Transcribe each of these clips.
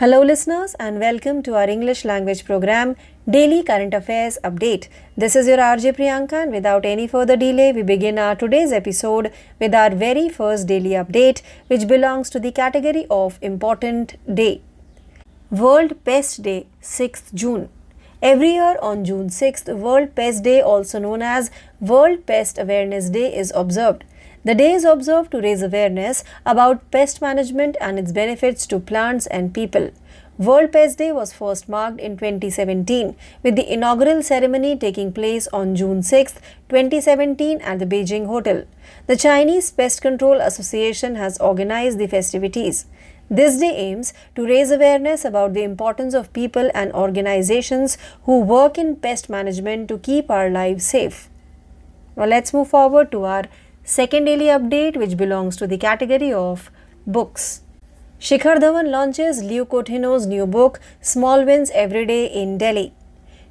Hello, listeners, and welcome to our English language program, Daily Current Affairs Update. This is your RJ Priyanka, and without any further delay, we begin our today's episode with our very first daily update, which belongs to the category of Important Day. World Pest Day, 6th June. Every year on June 6th, World Pest Day, also known as World Pest Awareness Day, is observed. The day is observed to raise awareness about pest management and its benefits to plants and people. World Pest Day was first marked in 2017 with the inaugural ceremony taking place on June 6, 2017 at the Beijing Hotel. The Chinese Pest Control Association has organized the festivities. This day aims to raise awareness about the importance of people and organizations who work in pest management to keep our lives safe. Now let's move forward to our Second daily update, which belongs to the category of books. Shikhar Dhawan launches Leo Coutinho's new book, Small Wins Every Day in Delhi.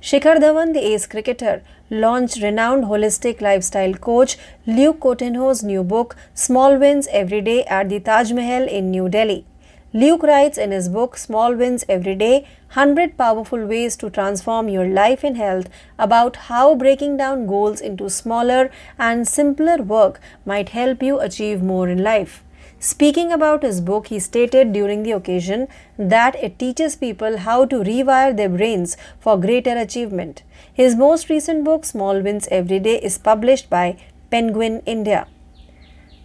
Shikhar Dhawan, the ace cricketer, launched renowned holistic lifestyle coach Luke Coutinho's new book, Small Wins Every Day at the Taj Mahal in New Delhi. Luke writes in his book Small Wins Every Day 100 Powerful Ways to Transform Your Life and Health about how breaking down goals into smaller and simpler work might help you achieve more in life. Speaking about his book, he stated during the occasion that it teaches people how to rewire their brains for greater achievement. His most recent book, Small Wins Every Day, is published by Penguin India.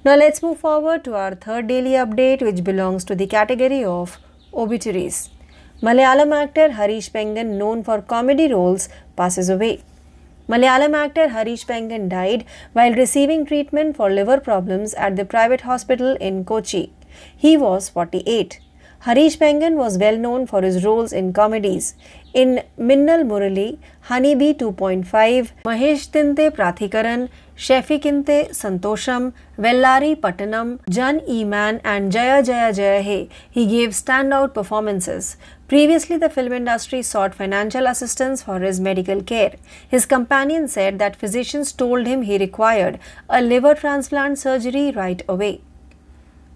Now let's move forward to our third daily update, which belongs to the category of obituaries. Malayalam actor Harish Pengan, known for comedy roles, passes away. Malayalam actor Harish Pengan died while receiving treatment for liver problems at the private hospital in Kochi. He was 48. Harish Pengan was well known for his roles in comedies. In Minnal Murali, Honeybee 2.5, Mahesh Tinte Prathikaran, Shefi Kinte Santosham, Vellari Pattanam, Jan E-Man and Jaya Jaya Jaya He, he gave standout performances. Previously, the film industry sought financial assistance for his medical care. His companion said that physicians told him he required a liver transplant surgery right away.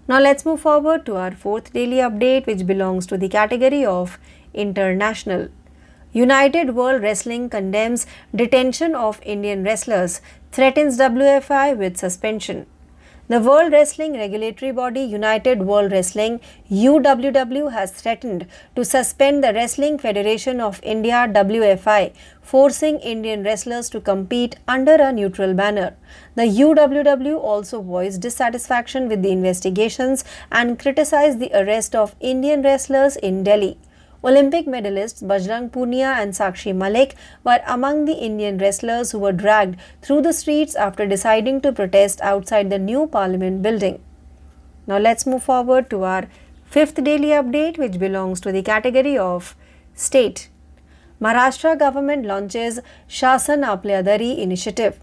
Now let's move forward to our fourth daily update which belongs to the category of international. United World Wrestling condemns detention of Indian wrestlers, threatens WFI with suspension. The World Wrestling Regulatory Body United World Wrestling UWW has threatened to suspend the Wrestling Federation of India WFI, forcing Indian wrestlers to compete under a neutral banner. The UWW also voiced dissatisfaction with the investigations and criticized the arrest of Indian wrestlers in Delhi. Olympic medalists Bajrang Punia and Sakshi Malik were among the Indian wrestlers who were dragged through the streets after deciding to protest outside the new parliament building. Now let's move forward to our fifth daily update which belongs to the category of state. Maharashtra government launches Shasan Apल्या Dari initiative.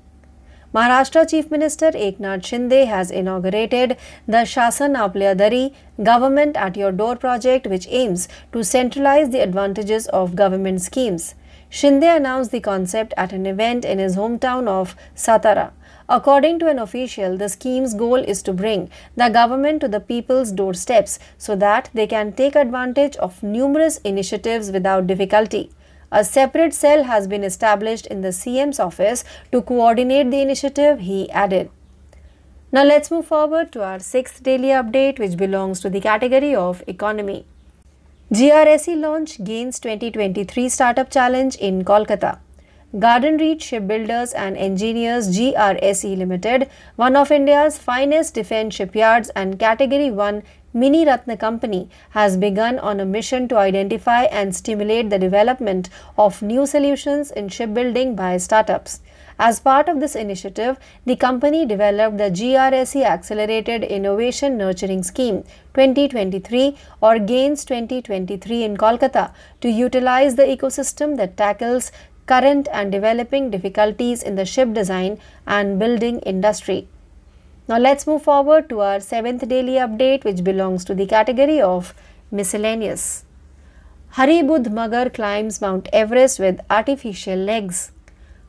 Maharashtra Chief Minister Eknath Shinde has inaugurated the Shasan Apल्या Dari Government at Your Door project, which aims to centralize the advantages of government schemes. Shinde announced the concept at an event in his hometown of Satara. According to an official, the scheme's goal is to bring the government to the people's doorsteps so that they can take advantage of numerous initiatives without difficulty. A separate cell has been established in the CM's office to coordinate the initiative, he added. Now let's move forward to our sixth daily update, which belongs to the category of economy. GRSE launch gains 2023 Startup Challenge in Kolkata. Garden Reach Shipbuilders and Engineers GRSE Limited, one of India's finest defense shipyards and Category 1 Mini Ratna Company, has begun on a mission to identify and stimulate the development of new solutions in shipbuilding by startups. As part of this initiative, the company developed the GRSE Accelerated Innovation Nurturing Scheme 2023 or GAINS 2023 in Kolkata to utilize the ecosystem that tackles current and developing difficulties in the ship design and building industry. Now let's move forward to our seventh daily update, which belongs to the category of miscellaneous. Hari Budh Magar climbs Mount Everest with artificial legs.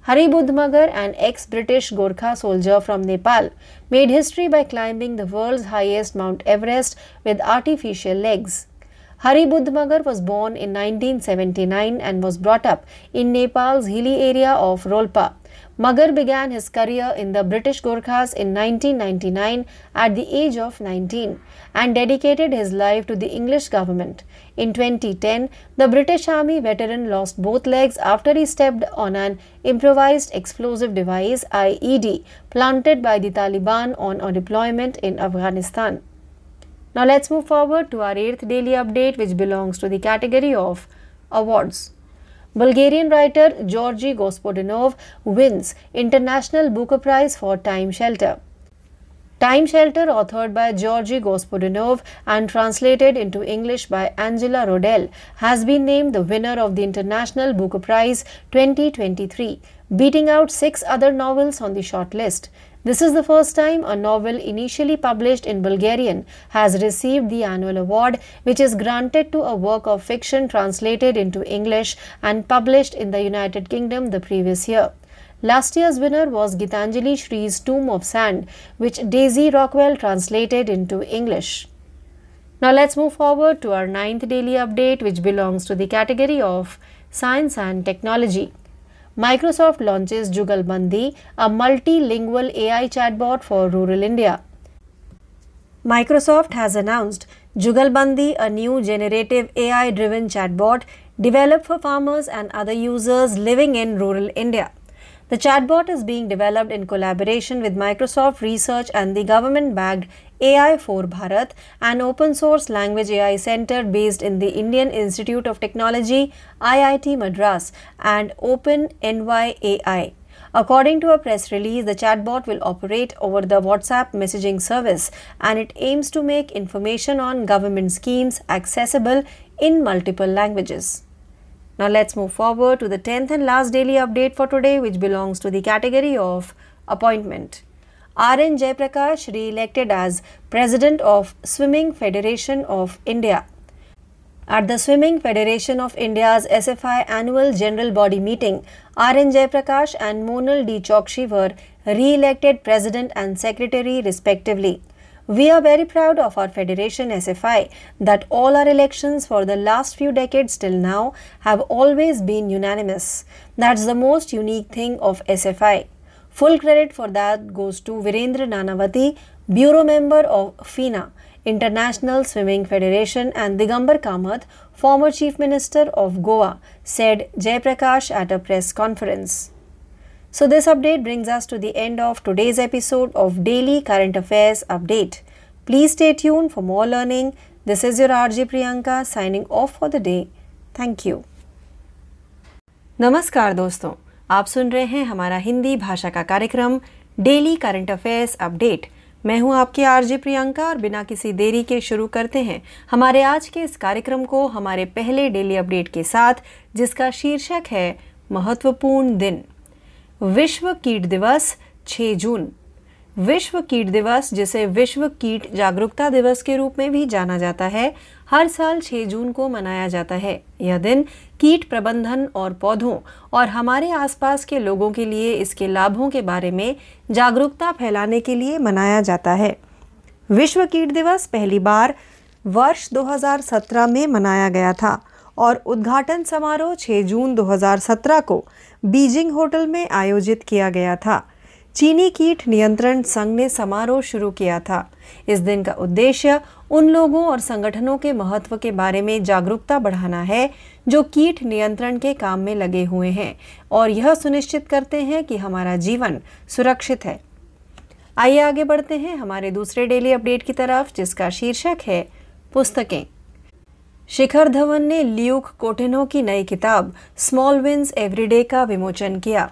Hari Budh Magar, an ex-British Gorkha soldier from Nepal, made history by climbing the world's highest Mount Everest with artificial legs. Hari Buddhmagar was born in 1979 and was brought up in Nepal's hilly area of Rolpa. Magar began his career in the British Gurkhas in 1999 at the age of 19 and dedicated his life to the English government. In 2010, the British Army veteran lost both legs after he stepped on an improvised explosive device IED planted by the Taliban on a deployment in Afghanistan. Now let's move forward to our 8th daily update which belongs to the category of awards. Bulgarian writer Georgy Gospodinov wins International Booker Prize for Time Shelter. Time Shelter, authored by Georgy Gospodinov and translated into English by Angela Rodell, has been named the winner of the International Booker Prize 2023, beating out six other novels on the shortlist. This is the first time a novel initially published in Bulgarian has received the annual award, which is granted to a work of fiction translated into English and published in the United Kingdom the previous year. Last year's winner was Gitanjali Shree's Tomb of Sand, which Daisy Rockwell translated into English. Now let's move forward to our ninth daily update, which belongs to the category of Science and Technology. Microsoft launches Jugalbandi, a multilingual AI chatbot for rural India. Microsoft has announced Jugalbandi, a new generative AI driven chatbot developed for farmers and other users living in rural India. The chatbot is being developed in collaboration with Microsoft Research and the government backed AI for Bharat, an open source language AI center based in the Indian Institute of Technology, IIT Madras, and Open AI. According to a press release, the chatbot will operate over the WhatsApp messaging service and it aims to make information on government schemes accessible in multiple languages. Now let's move forward to the 10th and last daily update for today, which belongs to the category of appointment. R.N. Jayaprakash re-elected as President of Swimming Federation of India. At the Swimming Federation of India's SFI annual general body meeting, R.N. Jayaprakash and Monal D. Chokshi were re-elected President and Secretary respectively. We are very proud of our Federation SFI that all our elections for the last few decades till now have always been unanimous. That's the most unique thing of SFI. Full credit for that goes to Virendra Nanavati, Bureau Member of FINA, International Swimming Federation, and Digambar Kamath, former Chief Minister of Goa, said Jayaprakash at a press conference. So, this update brings us to the end of today's episode of Daily Current Affairs Update. Please stay tuned for more learning. This is your RJ Priyanka signing off for the day. Thank you. नमस्कार दोस्तों आप सुन रहे हैं हमारा हिंदी भाषा का कार्यक्रम, daily current affairs update. मैं हूँ आपके आरजे प्रियंका और बिना किसी देरी के शुरू करते हैं हमारे आज के इस कार्यक्रम को हमारे पहले डेली अपडेट के साथ, जिसका शीर्षक है, महत्वपूर्ण दिन। विश्व कीट दिवस 6 जून। विश्व कीट दिवस, जिसे विश्व कीट जागरूकता दिवस के रूप में भी जाना जाता है, हर साल 6 जून को मनाया जाता है। यह दिन कीट प्रबंधन और पौधों और हमारे आसपास के लोगों के लिए, इसके लाभों के बारे में जागरूकता फैलाने के लिए मनाया जाता है। विश्व कीट दिवस पहली बार वर्ष 2017 में मनाया गया था और उद्घाटन समारोह 6 जून 2017 को बीजिंग होटल में आयोजित किया गया था। चीनी कीट नियंत्रण संघ ने समारोह शुरू किया था। इस दिन का उद्देश्य उन लोगों और संगठनों के महत्व के बारे में जागरूकता बढ़ाना है, जो कीट नियंत्रण के काम में लगे हुए हैं। और यह सुनिश्चित करते हैं कि हमारा जीवन सुरक्षित है। आइए आगे बढ़ते हैं हमारे दूसरे डेली अपडेट की तरफ़, जिसका शीर्षक है पुस्तकें। शिखर धवन ने ल्यूक कोटेनो की नई किताब, स्मॉल विंस एवरीडे का विमोचन किया।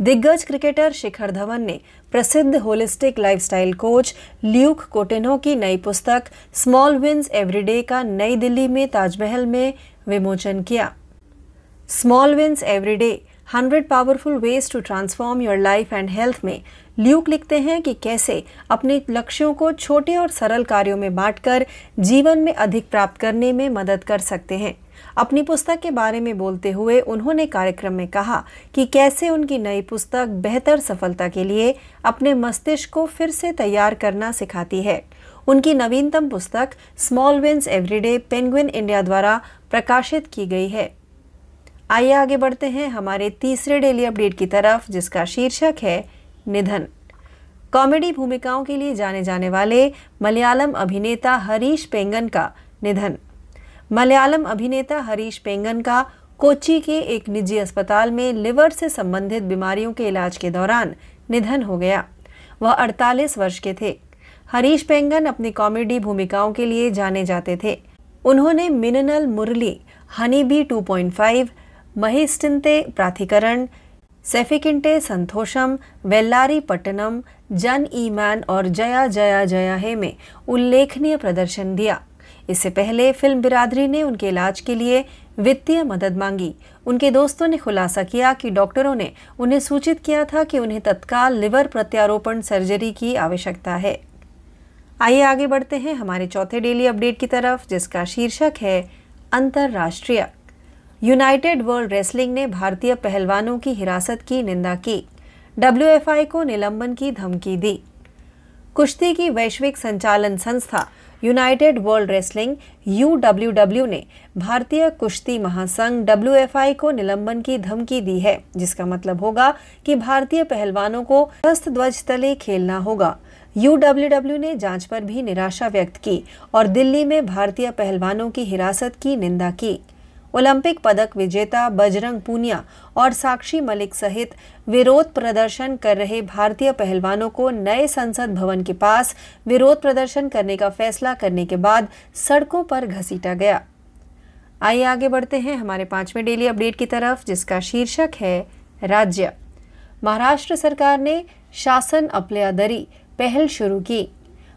दिग्गज क्रिकेटर शिखर धवन ने प्रसिद्ध holistic lifestyle coach Luke Coutinho की नई पुस्तक स्मॉल विंस एवरीडे का नई दिल्ली में ताजमहल में विमोचन किया। Small wins everyday hundred powerful ways to transform your life and health में ल्यूक लिखते हैं कि कैसे अपने लक्ष्यों को छोटे और सरल कार्यों में बांटकर जीवन में अधिक प्राप्त करने में मदद कर सकते हैं। अपनी पुस्तक के बारे में बोलते हुए उन्होंने कार्यक्रम में कहा कि कैसे उनकी नई पुस्तक बेहतर सफलता के लिए अपने मस्तिष्क को फिर से तैयार करना सिखाती है। उनकी नवीनतम पुस्तक small wins everyday Penguin India द्वारा प्रकाशित की गई है। आइए आगे बढ़ते हैं हमारे तीसरे डेली अपडेट की तरफ़, जिसका शीर्षक है निधन। कॉमेडी भूमिकाओं के लिए जाने जाने वाले मलयालम अभिनेता हरीश पेंगन का निधन। मलयालम अभिनेता हरीश पेंगन का कोच्चि के एक निजी अस्पताल में लिवर से संबंधित बीमारियों के इलाज के दौरान निधन हो गया। वह 48 वर्ष के थे। हरीश पेंगन अपनी कॉमेडी भूमिकाओं के लिए जाने जाते थे। उन्होंने Minnal Murali, honey bee two Maheshinte प्राधिकरण सेफिकिंटे संतोषम, वेल्लारी पट्टनम, जन ई मैन और जया जया जया हे में उल्लेखनीय प्रदर्शन दिया। इससे पहले फ़िल्म बिरादरी ने उनके इलाज के लिए वित्तीय मदद मांगी। उनके दोस्तों ने खुलासा किया कि डॉक्टरों ने उन्हें सूचित किया था कि उन्हें तत्काल लिवर प्रत्यारोपण सर्जरी की आवश्यकता है। आइए आगे बढ़ते हैं हमारे चौथे डेली अपडेट की तरफ़, जिसका शीर्षक है अंतर्राष्ट्रीय। यूनाइटेड वर्ल्ड रेसलिंग ने भारतीय पहलवानों की हिरासत की निंदा की। डब्ल्यूएफआई को निलंबन की धमकी दी। कुश्ती की वैश्विक संचालन संस्था यूनाइटेड वर्ल्ड रेसलिंग यूडब्ल्यूडब्ल्यू ने भारतीय कुश्ती महासंघ डब्ल्यूएफआई को निलंबन की धमकी दी है, जिसका मतलब होगा कि भारतीय पहलवानों को हस्त ध्वज तले खेलना होगा। यूडब्ल्यूडब्ल्यू ने जाँच पर भी निराशा व्यक्त की और दिल्ली में भारतीय पहलवानों की हिरासत की निंदा की। ओलंपिक पदक विजेता बजरंग पूनिया और साक्षी मलिक सहित विरोध प्रदर्शन कर रहे भारतीय पहलवानों को नए संसद भवन के पास विरोध प्रदर्शन करने का फैसला करने के बाद सड़कों पर घसीटा गया। आइए आगे बढ़ते हैं हमारे पाँचवें डेली अपडेट की तरफ़, जिसका शीर्षक है राज्य। महाराष्ट्र सरकार ने शासन अपलियादरी, पहल शुरू की।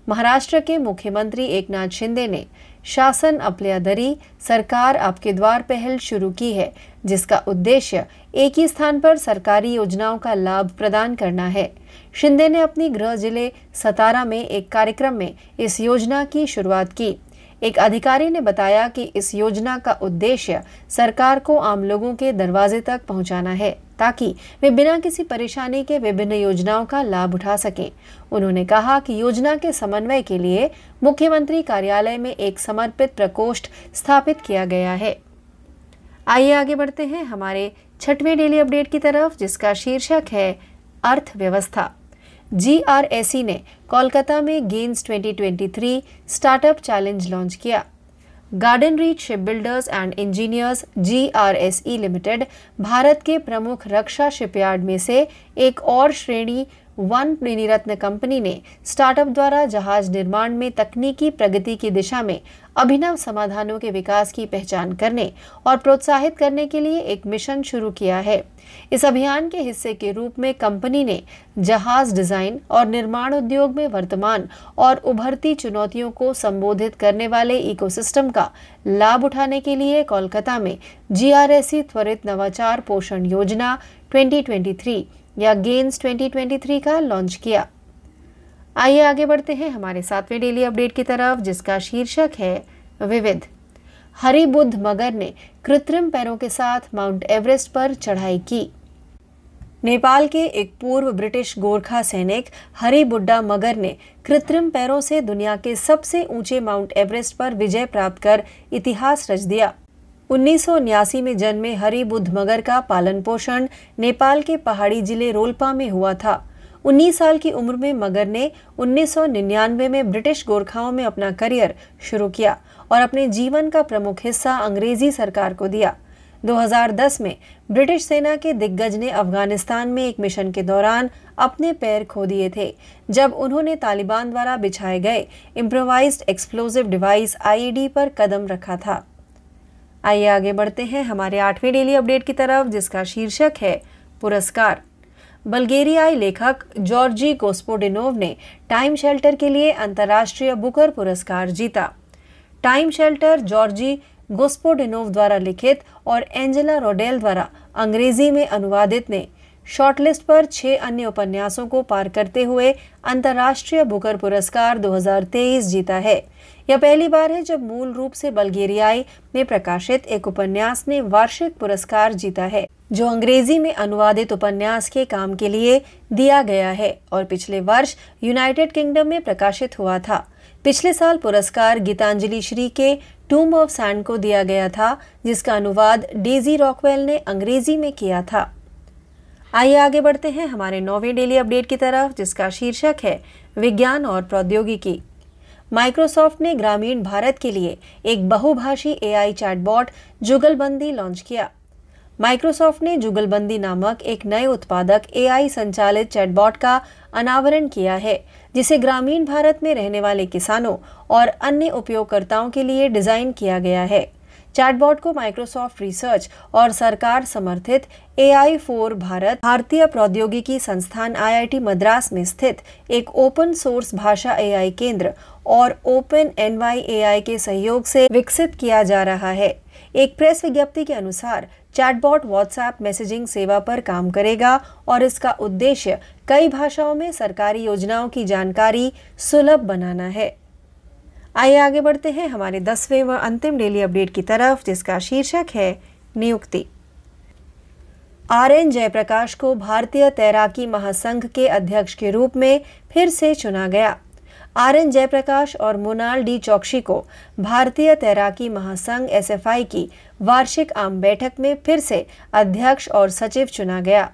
महाराष्ट्र के मुख्यमंत्री एकनाथ शिंदे ने शासन अपलियादरी सरकार आपके द्वार पहल शुरू की है, जिसका उद्देश्य एक ही स्थान पर सरकारी योजनाओं का लाभ प्रदान करना है। शिंदे ने अपनी गृह ज़िले सतारा में एक कार्यक्रम में इस योजना की शुरुआत की। एक अधिकारी ने बताया कि इस योजना का उद्देश्य सरकार को आम लोगों के दरवाजे तक पहुंचाना है। ताकि वे बिना किसी परेशानी के विभिन्न योजनाओं का लाभ उठा सकें। उन्होंने कहा कि योजना के समन्वय के लिए मुख्यमंत्री कार्यालय में एक समर्पित प्रकोष्ठ स्थापित किया गया है। आइए आगे बढ़ते हैं हमारे छठवें डेली अपडेट की तरफ़, जिसका शीर्षक है अर्थव्यवस्था। जीआरएसई ने कोलकाता में गेम्स 2023 स्टार्टअप चैलेंज लॉन्च किया। Garden Reach Shipbuilders and Engineers GRSE Limited Bharat के प्रमुख रक्षा शिपयार्ड में से एक और श्रेणी वन निरत्न कंपनी ने स्टार्टअप द्वारा जहाज़ निर्माण में तकनीकी प्रगति की दिशा में अभिनव समाधानों के विकास की पहचान करने और प्रोत्साहित करने के लिए एक मिशन शुरू किया है। इस अभियान के हिस्से के रूप में कंपनी ने जहाज़ डिज़ाइन और निर्माण उद्योग में वर्तमान और उभरती चुनौतियों को संबोधित करने वाले इकोसिस्टम का लाभ उठाने के लिए कोलकाता में जीआरएसई त्वरित नवाचार पोषण योजना 2023 या गेम्स 2023 का लॉन्च किया। आइए आगे बढ़ते हैं हमारे सातवें डेली अपडेट की तरफ़, जिसका शीर्षक है विविध। हरिबुद्ध मगर ने कृत्रिम पैरों के साथ माउंट एवरेस्ट पर चढ़ाई की। नेपाल के एक पूर्व ब्रिटिश गोरखा सैनिक हरिबुड्डा मगर ने कृत्रिम पैरों से दुनिया के सबसे ऊँचे माउंट एवरेस्ट पर विजय प्राप्त कर इतिहास रच दिया। उन्नीस में जन्मे हरि बुद्ध मगर का पालन पोषण नेपाल के पहाड़ी ज़िले रोल्पा में हुआ था। 19 साल की उम्र में मगर ने 1999 में ब्रिटिश गोरखाओं में अपना करियर शुरू किया और अपने जीवन का प्रमुख हिस्सा अंग्रेज़ी सरकार को दिया। 2010 में ब्रिटिश सेना के दिग्गज ने अफ़गानिस्तान में एक मिशन के दौरान अपने पैर खो दिए थे, जब उन्होंने तालिबान द्वारा बिछाए गए इम्प्रोवाइज्ड एक्सप्लोजिव डिवाइस आईईडी पर कदम रखा था। आइए आगे बढ़ते हैं हमारे आठवें डेली अपडेट की तरफ़, जिसका शीर्षक है पुरस्कार। बल्गेरियाई लेखक जॉर्जी गोस्पोडिनोव ने टाइम शेल्टर के लिए अंतर्राष्ट्रीय बुकर पुरस्कार जीता। टाइम शेल्टर जॉर्जी गोस्पोडिनोव द्वारा लिखित और एंजेला रोडेल द्वारा अंग्रेज़ी में अनुवादित ने शॉर्टलिस्ट पर छह अन्य उपन्यासों को पार करते हुए अंतर्राष्ट्रीय बुकर पुरस्कार 2023 जीता है। यह पहली बार है जब मूल रूप से बल्गेरियाई में प्रकाशित एक उपन्यास ने वार्षिक पुरस्कार जीता है, जो अंग्रेज़ी में अनुवादित उपन्यास के काम के लिए दिया गया है और पिछले वर्ष यूनाइटेड किंगडम में प्रकाशित हुआ था। पिछले साल पुरस्कार गीतांजलि श्री के टूम ऑफ़ सैंड को दिया गया था, जिसका अनुवाद डेजी रॉकवेल ने अंग्रेज़ी में किया था। आइए आगे बढ़ते हैं हमारे नौवे डेली अपडेट की तरफ़, जिसका शीर्षक है, विज्ञान और प्रौद्योगिकी। माइक्रोसॉफ्ट ने ग्रामीण भारत के लिए एक बहुभाषी एआई चैटबॉट जुगलबंदी लॉन्च किया। माइक्रोसॉफ्ट ने जुगलबंदी नामक एक नए उत्पादक एआई संचालित चैटबॉट का अनावरण किया है, जिसे ग्रामीण भारत में रहने वाले किसानों और अन्य उपयोगकर्ताओं के लिए डिज़ाइन किया गया है। चैटबॉट को माइक्रोसॉफ्ट रिसर्च और सरकार समर्थित AI फोर भारत भारतीय प्रौद्योगिकी संस्थान आईआईटी मद्रास में स्थित एक ओपन सोर्स भाषा AI केंद्र और ओपन एन के सहयोग से विकसित किया जा रहा है। एक प्रेस विज्ञप्ति के अनुसार, चैटबॉट व्हाट्सएप मैसेजिंग सेवा पर काम करेगा और इसका उद्देश्य कई भाषाओं में सरकारी योजनाओं की जानकारी सुलभ बनाना है। आइए आगे बढ़ते हैं हमारे दसवें व अंतिम डेली अपडेट की तरफ़, जिसका शीर्षक है नियुक्ति। आर एन जयप्रकाश को भारतीय तैराकी महासंघ के अध्यक्ष के रूप में फिर से चुना गया। आर एन जयप्रकाश और मोनाल डी चौकसी को भारतीय तैराकी महासंघ एसएफआई की वार्षिक आम बैठक में फिर से अध्यक्ष और सचिव चुना गया।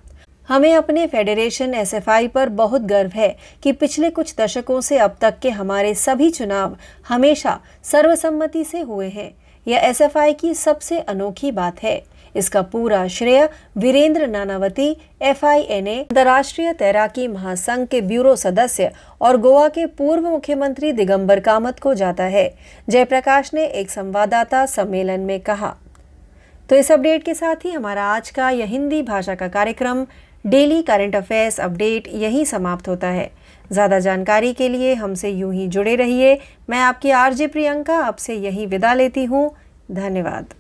हमें अपने फेडरेशन एसएफआई पर बहुत गर्व है कि पिछले कुछ दशकों से अब तक के हमारे सभी चुनाव हमेशा सर्वसम्मति से हुए हैं। यह एसएफआई की सबसे अनोखी बात है। इसका पूरा श्रेय Virendra Nanavati F I N A अंतर्राष्ट्रीय तैराकी महासंघ के ब्यूरो सदस्य और गोवा के पूर्व मुख्यमंत्री दिगंबर कामत को जाता है। जयप्रकाश ने एक संवाददाता सम्मेलन में कहा। तो इस अपडेट के साथ ही हमारा आज का यह हिंदी भाषा का कार्यक्रम, डेली करंट अफेयर्स अपडेट, यहीं समाप्त होता है। ज़्यादा जानकारी के लिए हमसे यूँ ही जुड़े रहिए। मैं आपकी आरजे प्रियंका, आपसे यहीं विदा लेती हूँ। धन्यवाद।